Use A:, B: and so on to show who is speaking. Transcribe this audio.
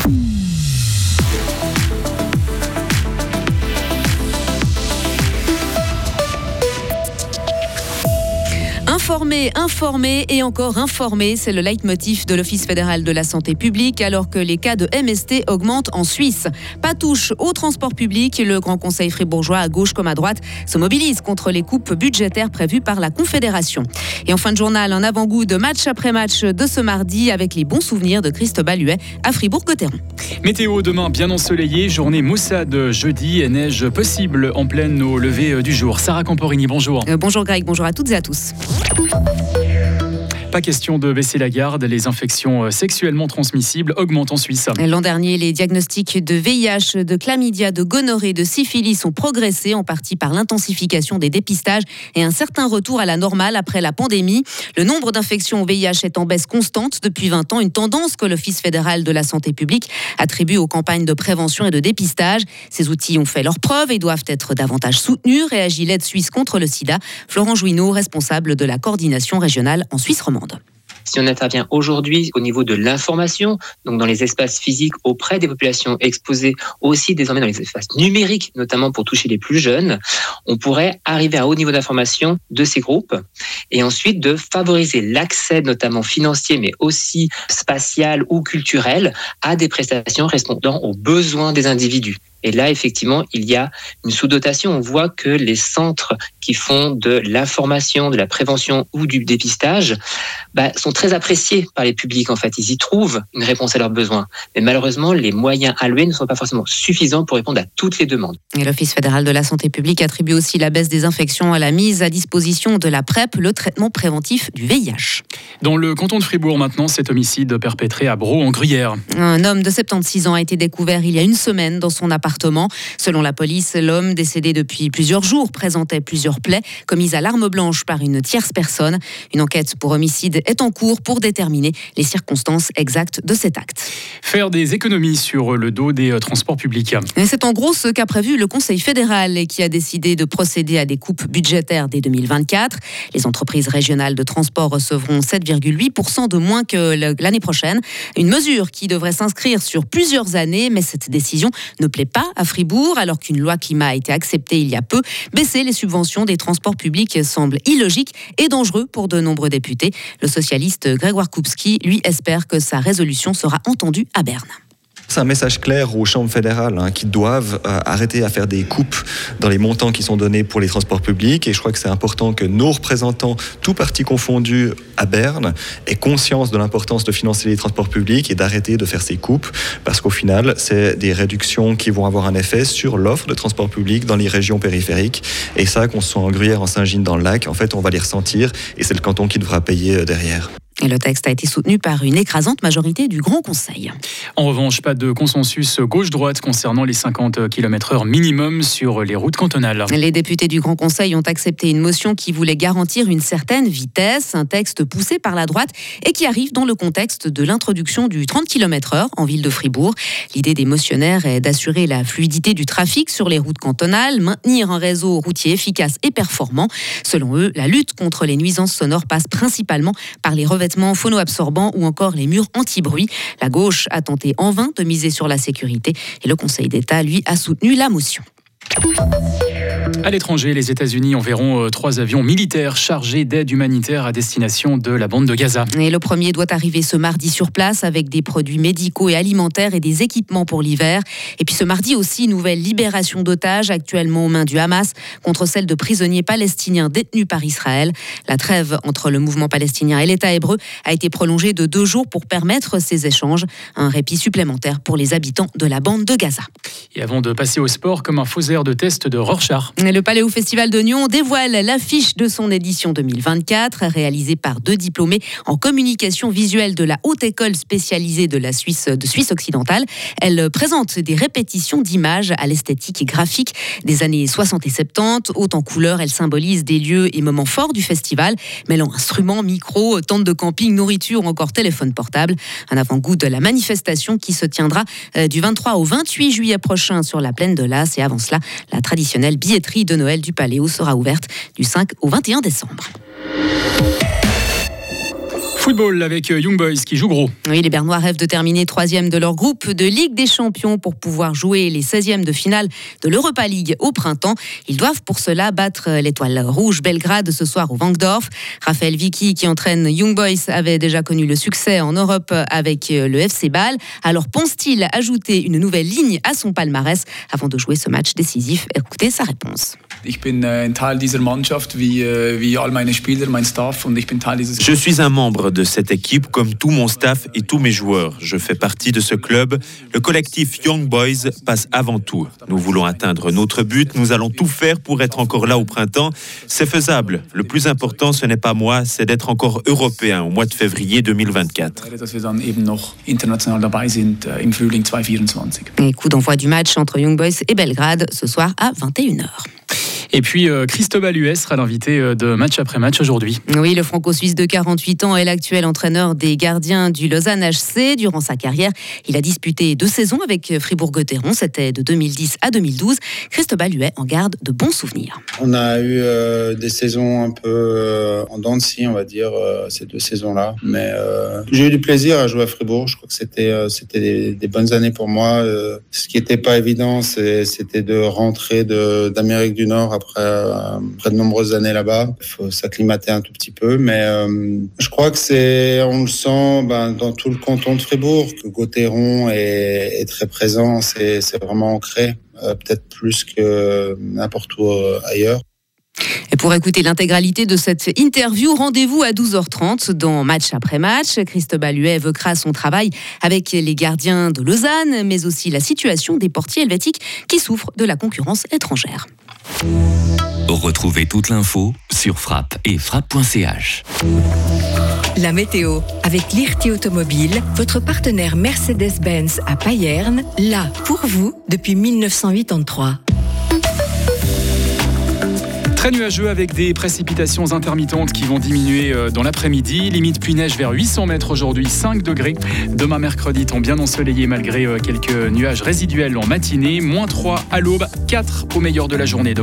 A: Mm-hmm. Informer, informer et encore informer, c'est le leitmotiv de l'Office fédéral de la santé publique alors que les cas de MST augmentent en Suisse. Pas touche au transport public, le Grand Conseil fribourgeois à gauche comme à droite se mobilise contre les coupes budgétaires prévues par la Confédération. Et en fin de journal, un avant-goût de match après match de ce mardi avec les bons souvenirs de Christophe Baluet à Fribourg-Cotteron.
B: Météo demain bien ensoleillé, journée maussade jeudi et neige possible en pleine au lever du jour. Sarah Camporini, bonjour.
A: Euh, bonjour Greg, bonjour à toutes et à tous. Thank you.
B: Pas question de baisser la garde, les infections euh, sexuellement transmissibles augmentent en Suisse.
A: L'an dernier, les diagnostics de VIH, de chlamydia, de gonorrhée, de syphilis ont progressé en partie par l'intensification des dépistages et un certain retour à la normale après la pandémie. Le nombre d'infections au VIH est en baisse constante depuis 20 ans, une tendance que l'Office fédéral de la santé publique attribue aux campagnes de prévention et de dépistage. Ces outils ont fait leurs preuves et doivent être davantage soutenus, réagit l'aide suisse contre le sida. Florent Jouineau, responsable de la coordination régionale en Suisse romande.
C: Si on intervient aujourd'hui au niveau de l'information, donc dans les espaces physiques auprès des populations exposées, aussi désormais dans les espaces numériques, notamment pour toucher les plus jeunes, on pourrait arriver à un haut niveau d'information de ces groupes et ensuite de favoriser l'accès notamment financier mais aussi spatial ou culturel à des prestations répondant aux besoins des individus. Et là, effectivement, il y a une sous-dotation. On voit que les centres qui font de l'information, de la prévention ou du dépistage bah, sont très appréciés par les publics. En fait, ils y trouvent une réponse à leurs besoins. Mais malheureusement, les moyens alloués ne sont pas forcément suffisants pour répondre à toutes les demandes.
A: Et l'Office fédéral de la santé publique attribue aussi la baisse des infections à la mise à disposition de la PrEP, le traitement préventif du VIH.
B: Dans le canton de Fribourg, maintenant, cet homicide perpétré à Bro en Gruyère.
A: Un homme de 76 ans a été découvert il y a une semaine dans son appartement Selon la police, l'homme décédé depuis plusieurs jours présentait plusieurs plaies commises à l'arme blanche par une tierce personne. Une enquête pour homicide est en cours pour déterminer les circonstances exactes de cet acte.
B: Faire des économies sur le dos des euh, transports publics.
A: C'est en gros ce qu'a prévu le Conseil fédéral et qui a décidé de procéder à des coupes budgétaires dès 2024. Les entreprises régionales de transport recevront 7,8% de moins que l'année prochaine. Une mesure qui devrait s'inscrire sur plusieurs années, mais cette décision ne plaît pas à Fribourg, alors qu'une loi climat a été acceptée il y a peu. Baisser les subventions des transports publics semble illogique et dangereux pour de nombreux députés. Le socialiste Grégoire Koupski, lui, espère que sa résolution sera entendue à Berne.
D: C'est un message clair aux chambres fédérales hein, qui doivent euh, arrêter à faire des coupes dans les montants qui sont donnés pour les transports publics. Et je crois que c'est important que nos représentants, tous partis confondus à Berne, aient conscience de l'importance de financer les transports publics et d'arrêter de faire ces coupes. Parce qu'au final, c'est des réductions qui vont avoir un effet sur l'offre de transport public dans les régions périphériques. Et ça, qu'on soit en Gruyère, en Saint-Gilles, dans le lac, en fait, on va les ressentir. Et c'est le canton qui devra payer euh, derrière.
A: Et le texte a été soutenu par une écrasante majorité du Grand Conseil.
B: En revanche, pas de consensus gauche-droite concernant les 50 km/h minimum sur les routes cantonales.
A: Les députés du Grand Conseil ont accepté une motion qui voulait garantir une certaine vitesse, un texte poussé par la droite et qui arrive dans le contexte de l'introduction du 30 km/h en ville de Fribourg. L'idée des motionnaires est d'assurer la fluidité du trafic sur les routes cantonales, maintenir un réseau routier efficace et performant. Selon eux, la lutte contre les nuisances sonores passe principalement par les revêtements phono-absorbants ou encore les murs anti-bruit. La gauche a tenté en vain de miser sur la sécurité et le Conseil d'État, lui, a soutenu la motion.
B: À l'étranger, les États-Unis enverront euh, trois avions militaires chargés d'aide humanitaire à destination de la bande de Gaza.
A: Et le premier doit arriver ce mardi sur place avec des produits médicaux et alimentaires et des équipements pour l'hiver. Et puis ce mardi aussi, nouvelle libération d'otages actuellement aux mains du Hamas contre celle de prisonniers palestiniens détenus par Israël. La trêve entre le mouvement palestinien et l'État hébreu a été prolongée de deux jours pour permettre ces échanges. Un répit supplémentaire pour les habitants de la bande de Gaza.
B: Et avant de passer au sport, comme un faux de test de Rorschach.
A: Le Paléo Festival de Nyon dévoile l'affiche de son édition 2024, réalisée par deux diplômés en communication visuelle de la Haute École spécialisée de la Suisse, de Suisse occidentale. Elle présente des répétitions d'images à l'esthétique et graphique des années 60 et 70. Haute en couleurs, elle symbolise des lieux et moments forts du festival, mêlant instruments, micros, tentes de camping, nourriture ou encore téléphone portable. Un avant-goût de la manifestation qui se tiendra euh, du 23 au 28 juillet prochain sur la plaine de Las. Et avant cela, la traditionnelle billetterie de Noël du Paléo sera ouverte du 5 au 21 décembre.
B: Football avec euh, Young Boys qui joue gros.
A: Oui, les Bernois rêvent de terminer troisième de leur groupe de Ligue des Champions pour pouvoir jouer les 16e de finale de l'Europa League au printemps. Ils doivent pour cela battre l'étoile rouge Belgrade ce soir au Wankdorf. Raphaël Vicky, qui entraîne Young Boys, avait déjà connu le succès en Europe avec le FC Bâle. Alors pense-t-il ajouter une nouvelle ligne à son palmarès avant de jouer ce match décisif? Écoutez sa réponse.
E: Ich bin äh, ein Teil dieser Mannschaft, wie, wie all meine Spieler, mein Staff, und ich bin Teil dieses.
F: Je suis un membre de cette équipe comme tout mon staff et tous mes joueurs. Je fais partie de ce club. Le collectif Young Boys passe avant tout. Nous voulons atteindre notre but. Nous allons tout faire pour être encore là au printemps. C'est faisable. Le plus important, ce n'est pas moi, c'est d'être encore européen au mois de février 2024.
E: Dass wir dann eben noch international dabei sind äh, im Frühling 2024.
A: Et coup d'envoi du match entre Young Boys et Belgrade ce soir à 21h.
B: Et puis euh, Cristobal Huet sera l'invité euh, de match après match aujourd'hui.
A: Oui, le franco-suisse de 48 ans est l'actuel entraîneur des gardiens du Lausanne HC. Durant sa carrière, il a disputé deux saisons avec Fribourg-Gotteron. C'était de 2010 à 2012. Cristobal Huet en garde de bons souvenirs.
G: On a eu euh, des saisons un peu euh, en dents de scie, on va dire, euh, ces deux saisons-là. Mais euh, j'ai eu du plaisir à jouer à Fribourg. Je crois que c'était euh, c'était des, des bonnes années pour moi. Euh, ce qui n'était pas évident, c'était de rentrer d'Amérique du Nord après, euh, de nombreuses années là-bas. Il faut s'acclimater un tout petit peu. Mais euh, je crois que c'est, on le sent ben, dans tout le canton de Fribourg, que Gauthieron est, très présent. C'est vraiment ancré, euh, peut-être plus que n'importe où ailleurs.
A: Et pour écouter l'intégralité de cette interview, rendez-vous à 12h30 dans Match après match. Cristobal Huet évoquera son travail avec les gardiens de Lausanne, mais aussi la situation des portiers helvétiques qui souffrent de la concurrence étrangère.
H: Retrouvez toute l'info sur frappe et frappe.ch.
I: La météo avec Lirti Automobile, votre partenaire Mercedes-Benz à Payerne, là pour vous depuis 1983.
B: Très nuageux avec des précipitations intermittentes qui vont diminuer euh, dans l'après-midi. Limite pluie-neige vers 800 mètres aujourd'hui, 5 degrés. Demain mercredi, temps bien ensoleillé malgré euh, quelques nuages résiduels en matinée. Moins 3 à l'aube, 4 au meilleur de la journée. Demain,